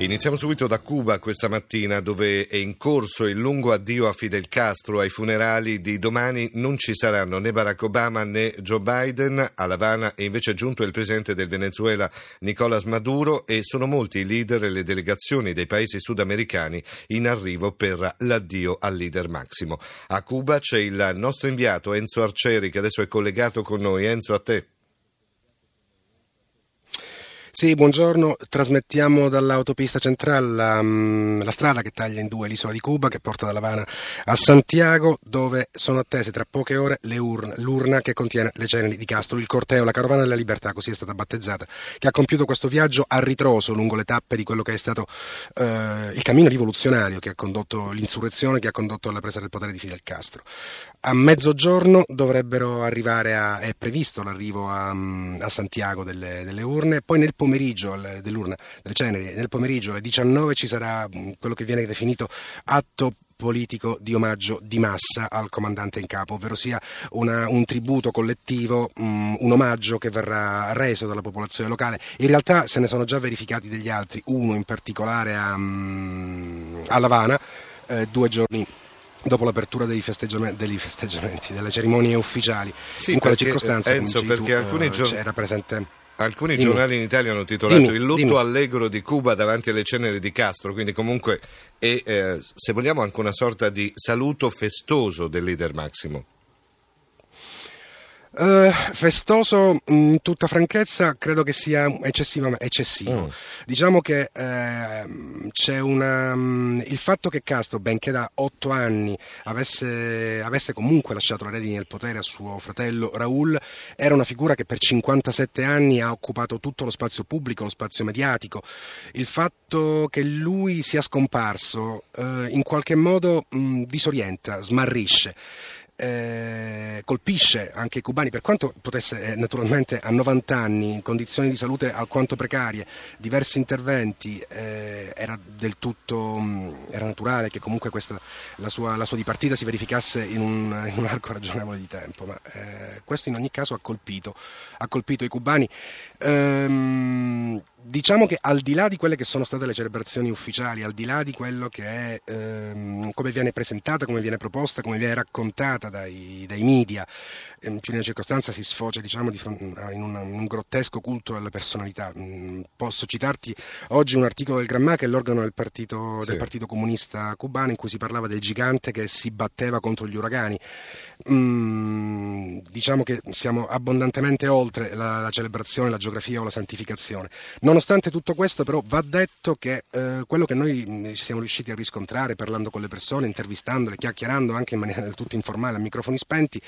Iniziamo subito da Cuba questa mattina dove è in corso il lungo addio a Fidel Castro. Ai funerali di domani non ci saranno né Barack Obama né Joe Biden. A La Habana è invece giunto il presidente del Venezuela Nicolás Maduro e sono molti i leader e le delegazioni dei paesi sudamericani in arrivo per l'addio al leader massimo. A Cuba c'è il nostro inviato Enzo Arceri che adesso è collegato con noi. Enzo, a te. Sì, buongiorno, trasmettiamo dall'autopista centrale la, mm, la, strada che taglia in due l'isola di Cuba che porta da La Habana a Santiago dove sono attese tra poche ore urne, l'urna che contiene le ceneri di Castro, il corteo, la carovana della libertà, così è stata battezzata, che ha compiuto questo viaggio a ritroso lungo le tappe di quello che è stato eh, il cammino rivoluzionario che ha condotto l'insurrezione, che ha condotto alla presa del potere di Fidel Castro. A mezzogiorno dovrebbero arrivare a, è previsto l'arrivo a, a Santiago delle, delle, urne, poi nel pomeriggio delle ceneri, nel pomeriggio alle 19 ci sarà quello che viene definito atto politico di omaggio di massa al comandante in capo, ovvero sia una, un tributo collettivo, um, un omaggio che verrà reso dalla popolazione locale. In realtà se ne sono già verificati degli altri, uno in particolare a, um, a Lavana, eh, due giorni dopo l'apertura dei festeggiamenti, degli festeggiamenti, delle cerimonie ufficiali. Sì, in quella circostanza, Enzo, perché tu, alcuni uh, giorni... c'era presente... Alcuni dimmi. giornali in Italia hanno titolato dimmi, Il lutto dimmi. allegro di Cuba davanti alle ceneri di Castro, quindi comunque è, eh, se vogliamo, anche una sorta di saluto festoso del leader Massimo. Uh, festoso, in tutta franchezza, credo che sia eccessivo. eccessivo. Mm. Diciamo che eh, c'è una. Um, il fatto che Castro, benché da otto anni, avesse, avesse, comunque lasciato la redini del potere a suo fratello Raul, era una figura che per 57 anni ha occupato tutto lo spazio pubblico, lo spazio mediatico. Il fatto che lui sia scomparso eh, in qualche modo mh, disorienta, smarrisce eh, colpisce anche i cubani, per quanto potesse eh, naturalmente a 90 anni, in condizioni di salute alquanto precarie, diversi interventi, eh, era del tutto mh, era naturale che comunque questa, la, sua, la, sua, dipartita si verificasse in un, in un arco ragionevole di tempo, ma eh, questo in ogni caso ha colpito, ha colpito i cubani. Ehm, Diciamo che al di là di quelle che sono state le celebrazioni ufficiali, al di là di quello che è ehm, come viene presentata, come viene proposta, come viene raccontata dai, dai media, in più di una circostanza si sfocia diciamo, in, un, in, un, grottesco culto alla personalità. Mm, posso citarti oggi un articolo del Gramma che è l'organo del partito, sì. del partito, Comunista Cubano in cui si parlava del gigante che si batteva contro gli uragani. Mm, diciamo che siamo abbondantemente oltre la, la, celebrazione, la geografia o la santificazione. Nonostante tutto questo però va detto che eh, quello che noi mm, siamo riusciti a riscontrare parlando con le persone, intervistandole, chiacchierando anche in maniera del tutto informale a microfoni spenti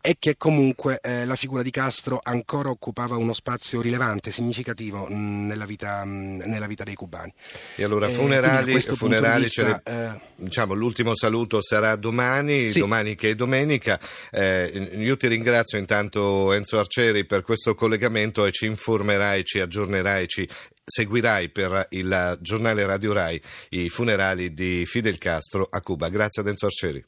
è che comunque eh, la figura di Castro ancora occupava uno spazio rilevante, significativo mh, mm, nella, vita, mh, nella, vita, dei cubani. E allora funerali, eh, funerali vista, eh, diciamo, l'ultimo saluto sarà domani, sì. domani che è domenica. Eh, io ti ringrazio intanto Enzo Arcieri per questo collegamento e ci informerai, ci aggiornerai, ci seguirai per il giornale Radio Rai i funerali di Fidel Castro a Cuba. Grazie ad Enzo Arcieri.